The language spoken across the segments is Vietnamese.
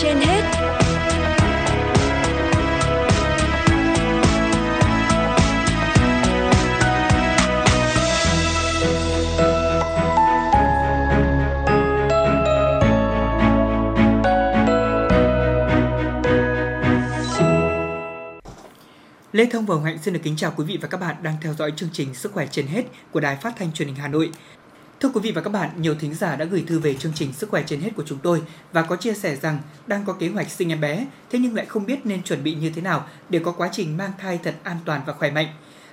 trên hết Lê Thông và Hồng Hạnh xin được kính chào quý vị và các bạn đang theo dõi chương trình Sức khỏe trên hết của Đài Phát thanh Truyền hình Hà Nội. Thưa quý vị và các bạn, nhiều thính giả đã gửi thư về chương trình Sức khỏe trên hết của chúng tôi và có chia sẻ rằng đang có kế hoạch sinh em bé, thế nhưng lại không biết nên chuẩn bị như thế nào để có quá trình mang thai thật an toàn và khỏe mạnh.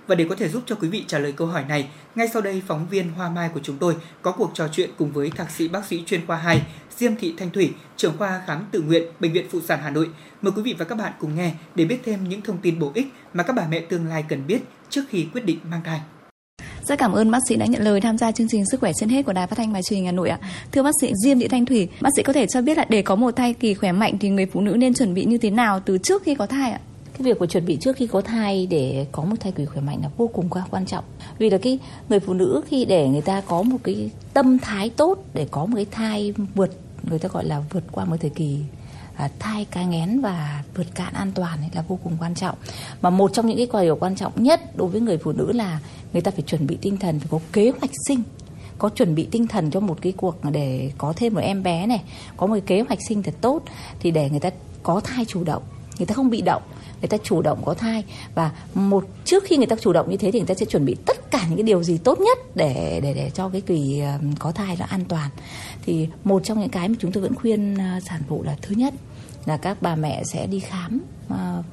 Và để có thể giúp cho quý vị trả lời câu hỏi này, ngay sau đây phóng viên Hoa Mai của chúng tôi có cuộc trò chuyện cùng với thạc sĩ bác sĩ chuyên khoa 2 Diêm Thị Thanh Thủy, trưởng khoa khám tự nguyện Bệnh viện Phụ sản Hà Nội. Mời quý vị và các bạn cùng nghe để biết thêm những thông tin bổ ích mà các bà mẹ tương lai cần biết trước khi quyết định mang thai. Rất cảm ơn bác sĩ đã nhận lời tham gia chương trình Sức khỏe trên hết của Đài Phát thanh và Truyền hình Hà Nội ạ. Thưa bác sĩ Diêm Thị Thanh Thủy, bác sĩ có thể cho biết là để có một thai kỳ khỏe mạnh thì người phụ nữ nên chuẩn bị như thế nào từ trước khi có thai ạ? cái việc của chuẩn bị trước khi có thai để có một thai kỳ khỏe mạnh là vô cùng quan trọng vì là cái người phụ nữ khi để người ta có một cái tâm thái tốt để có một cái thai vượt người ta gọi là vượt qua một thời kỳ à, thai ca ngén và vượt cạn an toàn ấy là vô cùng quan trọng. Mà một trong những cái điều quan trọng nhất đối với người phụ nữ là người ta phải chuẩn bị tinh thần phải có kế hoạch sinh. Có chuẩn bị tinh thần cho một cái cuộc để có thêm một em bé này có một cái kế hoạch sinh thật tốt thì để người ta có thai chủ động. Người ta không bị động người ta chủ động có thai. Và một trước khi người ta chủ động như thế thì người ta sẽ chuẩn bị tất cả những cái điều gì tốt nhất để để để cho cái kỳ có thai nó an toàn. Thì một trong những cái mà chúng tôi vẫn khuyên ờ, sản phụ là thứ nhất là các bà mẹ sẽ đi khám uh,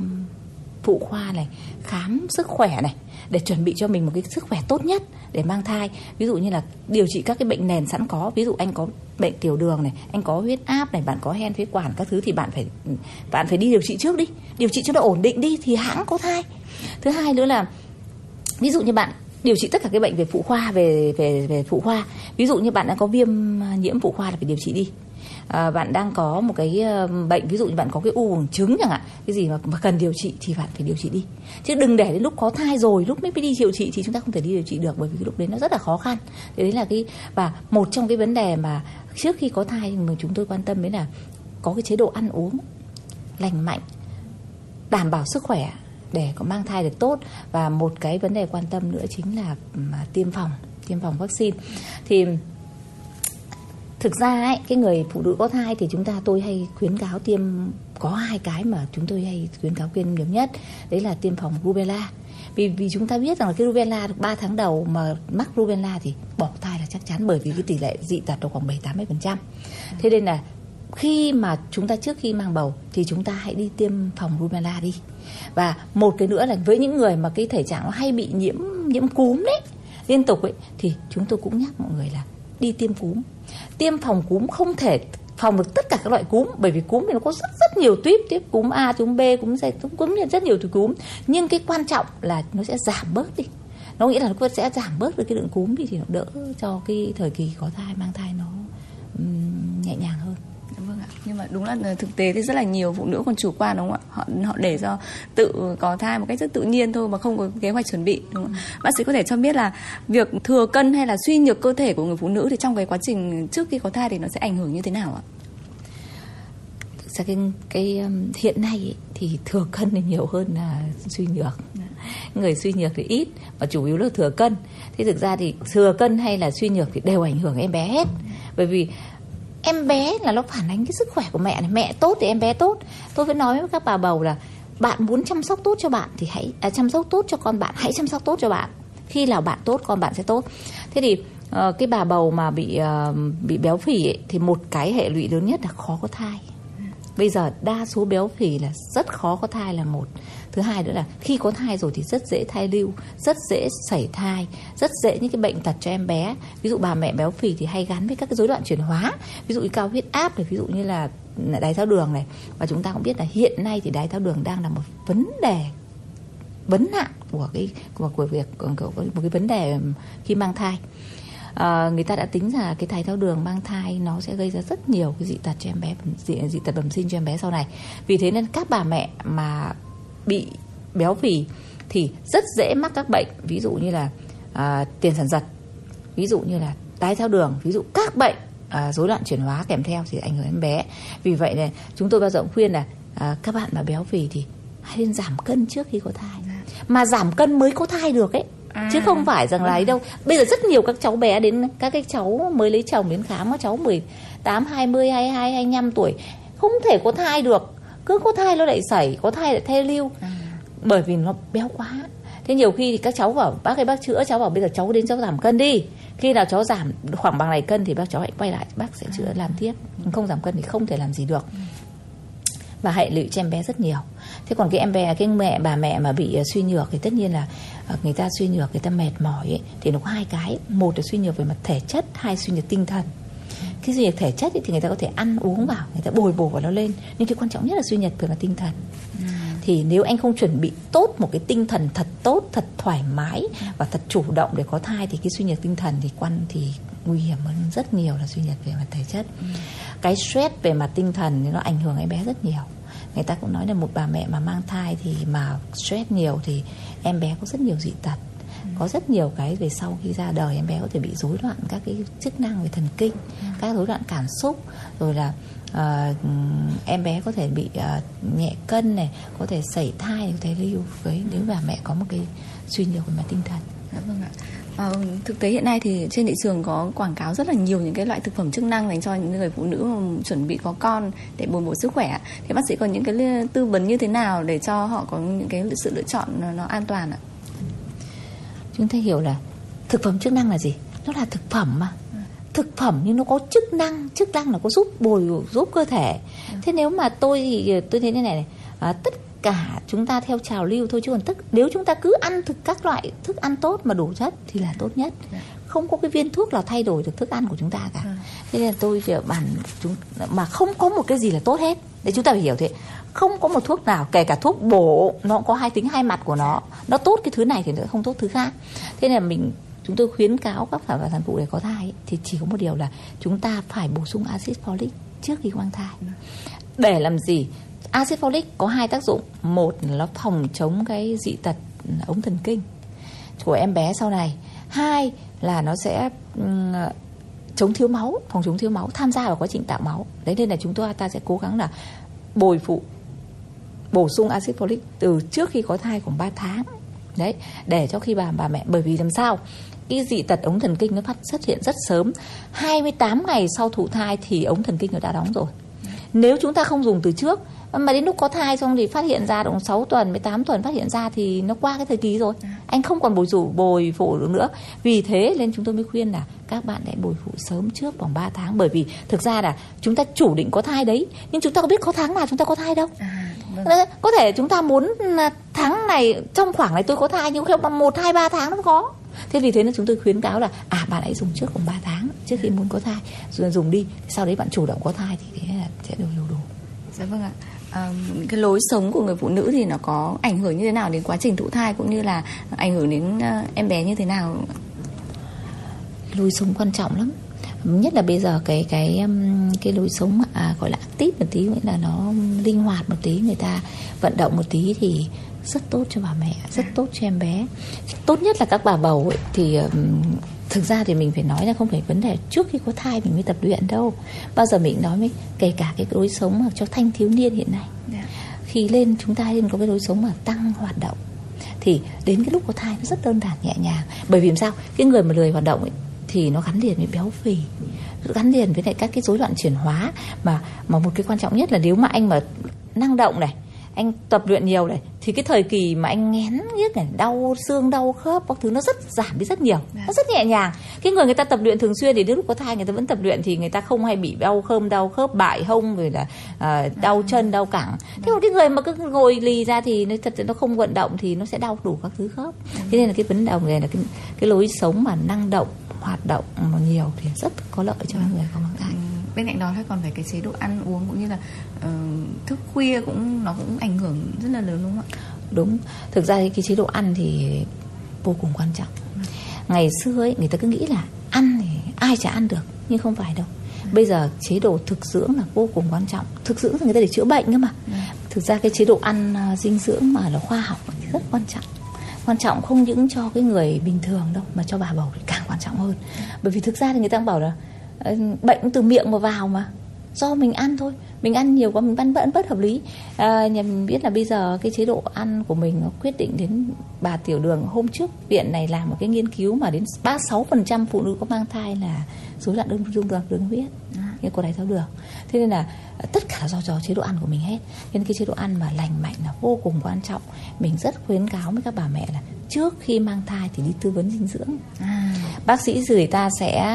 phụ khoa này khám sức khỏe này để chuẩn bị cho mình một cái sức khỏe tốt nhất để mang thai. Ví dụ như là điều trị các cái bệnh nền sẵn có ví dụ anh có bệnh tiểu đường này anh có huyết áp này bạn có hen phế quản các thứ thì bạn phải bạn phải đi điều trị trước đi. Điều trị cho nó ổn định đi thì hãng có thai. Thứ hai nữa là ví dụ như bạn điều trị tất cả cái bệnh về phụ khoa về về về phụ khoa. Ví dụ như bạn đã có viêm nhiễm phụ khoa là phải điều trị đi à, bạn đang có một cái ờ, bệnh ví dụ như bạn có cái u buồng trứng chẳng hạn cái gì mà, mà cần điều trị thì bạn phải điều trị đi. Chứ đừng để đến lúc có thai rồi lúc mới đi điều trị thì chúng ta không thể đi điều trị được bởi vì cái lúc đấy nó rất là khó khăn. Thế đấy là cái và một trong cái vấn đề mà trước khi có thai mà chúng tôi quan tâm đấy là có cái chế độ ăn uống lành mạnh đảm bảo sức khỏe để có mang thai được tốt. Và một cái vấn đề quan tâm nữa chính là à, tiêm phòng tiêm phòng vaccine. Thì thực ra ấy, cái người phụ nữ có thai thì chúng ta tôi hay khuyến cáo tiêm có hai cái mà chúng tôi hay khuyến cáo tiêm nhiều nhất đấy là tiêm phòng rubella. Vì vì chúng ta biết rằng là cái rubella 3 tháng đầu mà mắc rubella thì bỏ thai là chắc chắn bởi vì cái tỷ lệ dị tật nó khoảng 7 80 phần trăm. Thế nên là khi mà chúng ta trước khi mang bầu thì chúng ta hãy đi tiêm phòng rubella đi. Và một cái nữa là với những người mà cái thể trạng nó hay bị nhiễm nhiễm cúm đấy liên tục ấy thì chúng tôi cũng nhắc mọi người là đi tiêm cúm tiêm phòng cúm không thể phòng được tất cả các loại cúm bởi vì cúm thì nó có rất rất nhiều tuyếp tuyếp cúm A cúm B cúm C cúm rất nhiều thứ cúm. Nhưng cái quan trọng là nó sẽ giảm bớt đi. Nó nghĩa là nó sẽ giảm bớt được cái lượng cúm thì, thì nó đỡ cho cái thời kỳ có thai mang thai nó um, nhẹ nhàng hơn nhưng mà đúng là ờ, thực tế thì rất là nhiều phụ nữ còn chủ quan đúng không ạ? Họ họ để cho tự có thai một cách rất tự nhiên thôi mà không có kế hoạch chuẩn bị đúng không ừ. bác sĩ có thể cho biết là việc thừa cân hay là suy nhược cơ thể của người phụ nữ thì trong cái quá trình trước khi có thai thì nó sẽ ảnh hưởng như thế nào ạ? Thực ra cái cái hiện nay ấy, thì thừa cân thì nhiều hơn là suy nhược. Người suy nhược thì ít và chủ yếu là thừa cân. Thế thực ra thì thừa cân hay là suy nhược thì đều ảnh hưởng em bé hết. Bởi vì em bé là nó phản ánh cái sức khỏe của mẹ này. Mẹ tốt thì em bé tốt. Tôi vẫn nói với các bà bầu là bạn muốn chăm sóc tốt cho bạn thì hãy à, chăm sóc tốt cho con bạn hãy chăm sóc tốt cho bạn. Khi nào bạn tốt con bạn sẽ tốt. Thế thì uh, cái bà bầu mà bị uh, bị béo phì ấy, thì một cái hệ lụy lớn nhất là khó có thai bây giờ đa số béo phì là rất khó có thai là một. Thứ hai nữa là khi có thai rồi thì rất dễ thai lưu rất dễ sảy thai rất dễ những cái bệnh tật cho em bé. Ví dụ bà mẹ béo phì thì hay gắn với các cái rối loạn chuyển hóa. Ví dụ như cao huyết áp này ví dụ như là đái tháo đường này. Và chúng ta cũng biết là hiện nay thì đái tháo đường đang là một vấn đề vấn nạn của cái của, của việc của, của một cái vấn đề khi mang thai à, người ta đã tính ra cái thai thao đường mang thai nó sẽ gây ra rất nhiều cái dị tật cho em bé dị, dị tật bẩm sinh cho em bé sau này. Vì thế nên các bà mẹ mà bị béo phì thì rất dễ mắc các bệnh ví dụ như là à, tiền sản giật ví dụ như là đái thao đường ví dụ các bệnh à, rối loạn chuyển hóa kèm theo thì ảnh hưởng đến bé. Vì vậy này chúng tôi bao giờ cũng khuyên là à, các bạn mà béo phì thì hãy nên giảm cân trước khi có thai. Mà giảm cân mới có thai được ấy À. chứ không phải rằng là ấy đâu. Bây giờ rất nhiều các cháu bé đến các cái cháu mới lấy chồng đến khám các cháu 18, 20, 22, 25 tuổi không thể có thai được. Cứ có thai nó lại sảy có thai lại thê lưu. Bởi vì nó béo quá. Thế nhiều khi thì các cháu bảo bác ơi bác chữa cháu bảo bây giờ cháu đến cháu giảm cân đi. Khi nào cháu giảm khoảng bằng này cân thì bác cháu hãy quay lại bác sẽ chữa làm tiếp. Không giảm cân thì không thể làm gì được và hệ lụy cho em bé rất nhiều. Thế còn cái em bé cái mẹ bà mẹ mà bị uh, suy nhược thì tất nhiên là uh, người ta suy nhược người ta mệt mỏi ấy, thì nó có hai cái. Một là suy nhược về mặt thể chất hai suy nhược tinh thần. Cái suy nhược thể chất ấy, thì người ta có thể ăn uống vào người ta bồi bổ vào nó lên. Nhưng cái quan trọng nhất là suy nhược về mặt tinh thần. Thì nếu anh không chuẩn bị tốt một cái tinh thần thật tốt thật thoải mái và thật chủ động để có thai thì cái suy nhược tinh thần thì quan thì nguy hiểm hơn rất nhiều là suy nhược về mặt thể chất cái stress về mặt tinh thần thì nó ảnh hưởng em bé rất nhiều. Người ta cũng nói là một bà mẹ mà mang thai thì mà stress nhiều thì em bé có rất nhiều dị tật. Có rất nhiều cái về sau khi ra đời em bé có thể bị rối loạn các cái chức năng về thần kinh các rối loạn cảm xúc. Rồi là uh, em bé có thể bị uh, nhẹ cân này có thể sảy thai có thể lưu với nếu bà mẹ có một cái suy nhược về mặt tinh thần. Dạ vâng ạ. Ờ, thực tế hiện nay thì trên thị trường có quảng cáo rất là nhiều những cái loại thực phẩm chức năng dành cho những người phụ nữ mà chuẩn bị có con để bồi bổ sức khỏe. Thì bác sĩ có những cái tư vấn như thế nào để cho họ có những cái sự lựa chọn nó, nó an toàn ạ? chúng ta hiểu là thực phẩm chức năng là gì nó là thực phẩm mà thực phẩm nhưng nó có chức năng chức năng là có giúp bồi giúp cơ thể thế nếu mà tôi thì tôi thấy thế này này à, tất cả chúng ta theo trào lưu thôi chứ còn tất nếu chúng ta cứ ăn thực các loại thức ăn tốt mà đủ chất thì là tốt nhất. Không có cái viên thuốc nào thay đổi được thức ăn của chúng ta cả. Thế nên là tôi bản chúng mà không có một cái gì là tốt hết. Để chúng ta phải hiểu thế. Không có một thuốc nào kể cả thuốc bổ nó có hai tính hai mặt của nó. Nó tốt cái thứ này thì nó không tốt thứ khác. Thế nên là mình chúng tôi khuyến cáo các phản và sản phụ để có thai ấy, thì chỉ có một điều là chúng ta phải bổ sung axit folic trước khi mang thai. Để làm gì Acid folic có hai tác dụng. Một là nó phòng chống cái dị tật ừ, ống thần kinh của em bé sau này. Hai là nó sẽ um, chống thiếu máu phòng chống thiếu máu tham gia vào quá trình tạo máu. Đấy nên là chúng tôi ta sẽ cố gắng là bồi phụ bổ sung axit folic từ trước khi có thai khoảng 3 tháng. Đấy để cho khi bà bà mẹ bởi vì làm sao? Cái dị tật ống thần kinh nó phát xuất hiện rất sớm. 28 ngày sau thụ thai thì ống thần kinh nó đã đóng rồi. Nếu chúng ta không dùng từ trước mà đến lúc có thai xong thì phát hiện ra độ 6 tuần 18 tuần phát hiện ra thì nó qua cái thời kỳ rồi. Anh không còn bồi rủ bồi phụ được nữa. Vì thế nên chúng tôi mới khuyên là các bạn hãy bồi phụ sớm trước vòng 3 tháng. Bởi vì thực ra là chúng ta chủ định có thai đấy nhưng chúng ta có biết có tháng nào chúng ta có thai đâu. Đấy, có thể chúng ta muốn là tháng này trong khoảng này tôi có thai nhưng không một hai ba tháng nó có. Thế vì thế nên chúng tôi khuyến cáo là à bạn hãy dùng trước khoảng 3 tháng trước khi muốn có thai. Rồi dùng đi sau đấy bạn chủ động có thai thì thế là sẽ đều đủ đủ Dạ vâng ạ. À, những cái lối sống của người phụ nữ thì nó có ảnh hưởng như thế nào đến quá trình thụ thai cũng như là ảnh hưởng đến à, em bé như thế nào? lối sống quan trọng lắm nhất là bây giờ cái cái um, cái lối sống à, gọi là active một tí nghĩa là nó linh hoạt một tí người ta vận động một tí thì rất tốt cho bà mẹ rất tốt cho em bé tốt nhất là các bà bầu ấy, thì um, thực ra thì mình phải nói là không phải vấn đề trước khi có thai mình mới tập luyện đâu. Bao giờ mình nói với kể cả cái lối sống mà cho thanh thiếu niên hiện nay. Khi lên chúng ta nên có cái lối sống mà tăng hoạt động thì đến cái lúc có thai nó rất đơn giản nhẹ nhàng. Bởi vì làm sao? Cái người mà lười hoạt động ấy, thì nó gắn liền với béo phì gắn liền với lại các cái rối loạn chuyển hóa mà mà một cái quan trọng nhất là nếu mà anh mà năng động này anh tập luyện nhiều này thì cái thời kỳ mà anh ngén nhất này đau xương đau khớp các thứ nó rất giảm đi rất nhiều nó rất nhẹ nhàng. Cái người người ta tập luyện thường xuyên thì đến lúc có thai người ta vẫn tập luyện thì người ta không hay bị đau khớp đau khớp bại hông rồi là à, đau chân đau cẳng. Thế còn cái người mà cứ ngồi lì ra thì nó thật sự nó không vận động thì nó sẽ đau đủ các thứ khớp. Thế nên là cái vấn đề này là cái cái lối sống mà năng động hoạt động mà nhiều thì rất có lợi cho người có mang thai bên cạnh đó là còn phải cái chế độ ăn uống cũng như là ờ, thức khuya cũng nó cũng ảnh hưởng rất là lớn đúng không ạ? đúng. Thực ra cái chế độ ăn thì vô cùng quan trọng. Ngày xưa ấy, người ta cứ nghĩ là ăn thì ai chả ăn được nhưng không phải đâu. Bây giờ chế độ thực dưỡng là vô cùng quan trọng. Thực dưỡng là người ta để chữa bệnh cơ mà. Thực ra cái chế độ ăn à, dinh dưỡng mà là khoa học thì rất quan trọng. Quan trọng không những cho cái người bình thường đâu mà cho bà bầu thì càng quan trọng hơn. Bởi vì thực ra thì người ta bảo là Ờ, bệnh từ miệng mà vào mà. Do mình ăn thôi. Mình ăn nhiều quá mình ăn vẫn bất hợp lý. À, nhà mình biết là bây giờ cái chế độ ăn của mình nó quyết định đến bà tiểu đường hôm trước viện này làm một cái nghiên cứu mà đến 36% phụ nữ có mang thai là rối loạn đường dung đường đường huyết. Cái cô đái tháo đường. Thế nên là ờ, tất cả là do do chế độ ăn của mình hết. Nên cái chế độ ăn mà lành mạnh là vô cùng quan trọng. Mình rất khuyến cáo với các bà mẹ là trước khi mang thai thì đi tư vấn dinh dưỡng. À bác sĩ người ta sẽ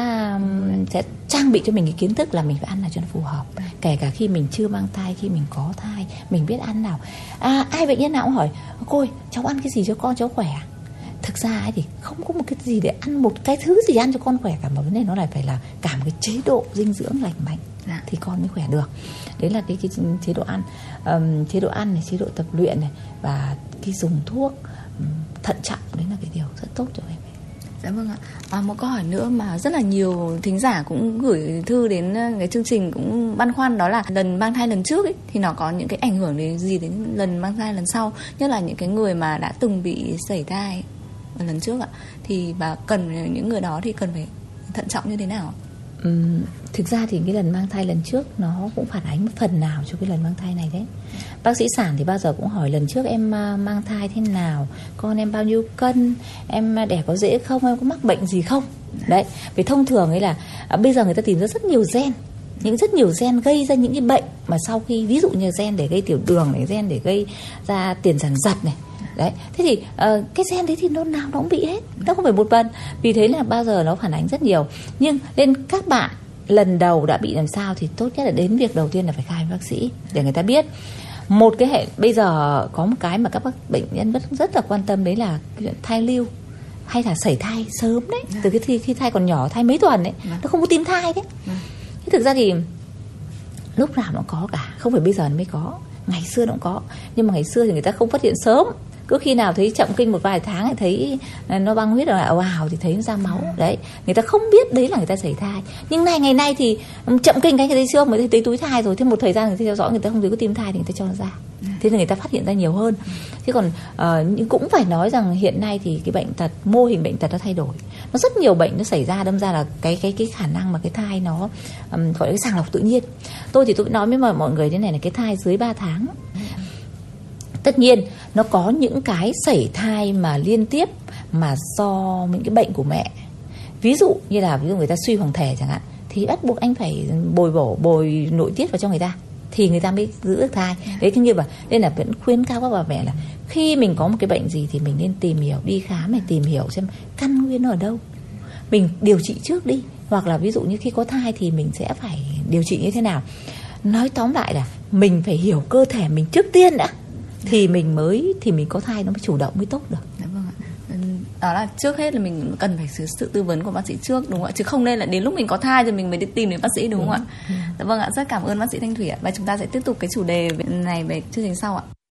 sẽ trang bị cho mình cái kiến thức là mình phải ăn là cho nó phù hợp. Kể cả khi mình chưa mang thai khi mình có thai mình biết ăn nào. À, ai bệnh nhân nào cũng hỏi cô ơi, cháu ăn cái gì cho con cháu khỏe thực ra ấy thì không có một cái gì để ăn một cái thứ gì ăn cho con khỏe cả mà vấn đề nó lại phải là cả một cái chế độ dinh dưỡng lành mạnh dạ. thì con mới khỏe được. Đấy là cái, cái chế độ ăn. Um, chế độ ăn này chế độ tập luyện này và cái dùng thuốc um, thận trọng đấy là cái điều rất tốt cho em Dạ vâng ạ. À, một câu hỏi nữa mà rất là nhiều thính giả cũng gửi thư đến ờ, cái chương trình cũng băn khoăn đó là lần mang thai lần trước ấy, thì nó có những cái ảnh hưởng đến gì đến lần mang thai lần sau, nhất là những cái người mà đã từng bị sẩy thai ở lần trước ạ. Thì và cần những người đó thì cần phải thận trọng như thế nào? Uhm, thực ra thì cái lần mang thai lần trước nó cũng phản ánh phần nào cho cái lần mang thai này đấy. Bác sĩ sản thì bao giờ cũng hỏi lần trước em mang thai thế nào con em bao nhiêu cân em đẻ có dễ không em có mắc bệnh gì không? Đấy vì thông thường ấy là à, bây giờ người ta tìm ra rất nhiều gen những rất nhiều gen gây ra những cái bệnh mà sau khi ví dụ như gen để gây tiểu đường này gen để gây ra tiền sản giật này đấy thế thì uh, cái gen đấy thì nó nào nó cũng bị hết nó không phải một lần vì thế là bao giờ nó phản ánh rất nhiều. Nhưng nên các bạn lần đầu đã bị làm sao thì tốt nhất là đến việc đầu tiên là phải khai với bác sĩ để người ta biết. Một cái hệ bây giờ có một cái mà các bác bệnh nhân rất rất là quan tâm đấy là chuyện thai lưu hay là sảy thai sớm đấy. Từ cái khi, khi thai còn nhỏ thai mấy tuần đấy nó không có tim thai đấy. Thế thực ra thì lúc nào nó có cả không phải bây giờ nó mới có ngày xưa nó cũng có. Nhưng mà ngày xưa thì người ta không phát hiện sớm cứ khi nào thấy chậm kinh một vài tháng thì thấy nó băng huyết rồi ào ào thì thấy nó ra máu. Đấy người ta không biết đấy là người ta sảy thai. Nhưng này ngày nay thì chậm kinh cái thấy chưa mới thấy túi thai rồi. Thêm một thời gian người ta theo dõi người ta không thấy có tim thai thì người ta cho nó ra. Thế là người ta phát hiện ra nhiều hơn. Chứ còn uh, nhưng cũng phải nói rằng hiện nay thì cái bệnh tật mô hình bệnh tật nó thay đổi. Nó rất nhiều bệnh nó xảy ra đâm ra là cái cái cái khả năng mà cái thai nó um, gọi là cái sàng lọc tự nhiên. Tôi thì tôi nói với mọi người thế này là cái thai dưới 3 tháng tất nhiên nó có những cái sảy thai mà liên tiếp mà do những cái bệnh của mẹ. Ví dụ như là ví dụ người ta suy hoàng thể chẳng hạn thì bắt buộc anh phải bồi bổ bồi nội tiết vào cho người ta thì người ta mới giữ được thai. Đấy cái như vậy nên là vẫn khuyến cáo các bà mẹ là khi mình có một cái bệnh gì thì mình nên tìm hiểu đi khám để tìm hiểu xem căn nguyên ở đâu. Mình điều trị trước đi hoặc là ví dụ như khi có thai thì mình sẽ phải điều trị như thế nào. Nói tóm lại là mình phải hiểu cơ thể mình trước tiên đã thì mình mới thì mình có thai nó mới chủ động mới tốt được. Dạ vâng ạ. Đó là trước hết là mình cần phải sự, sự tư vấn của bác sĩ trước đúng không ạ? Chứ không nên là đến lúc mình có thai rồi mình mới đi tìm đến bác sĩ đúng, đúng không ạ? Ừ. dạ vâng ạ. Rất cảm ơn bác sĩ thanh thủy ạ. Và chúng ta sẽ tiếp tục cái chủ đề này về chương trình sau ạ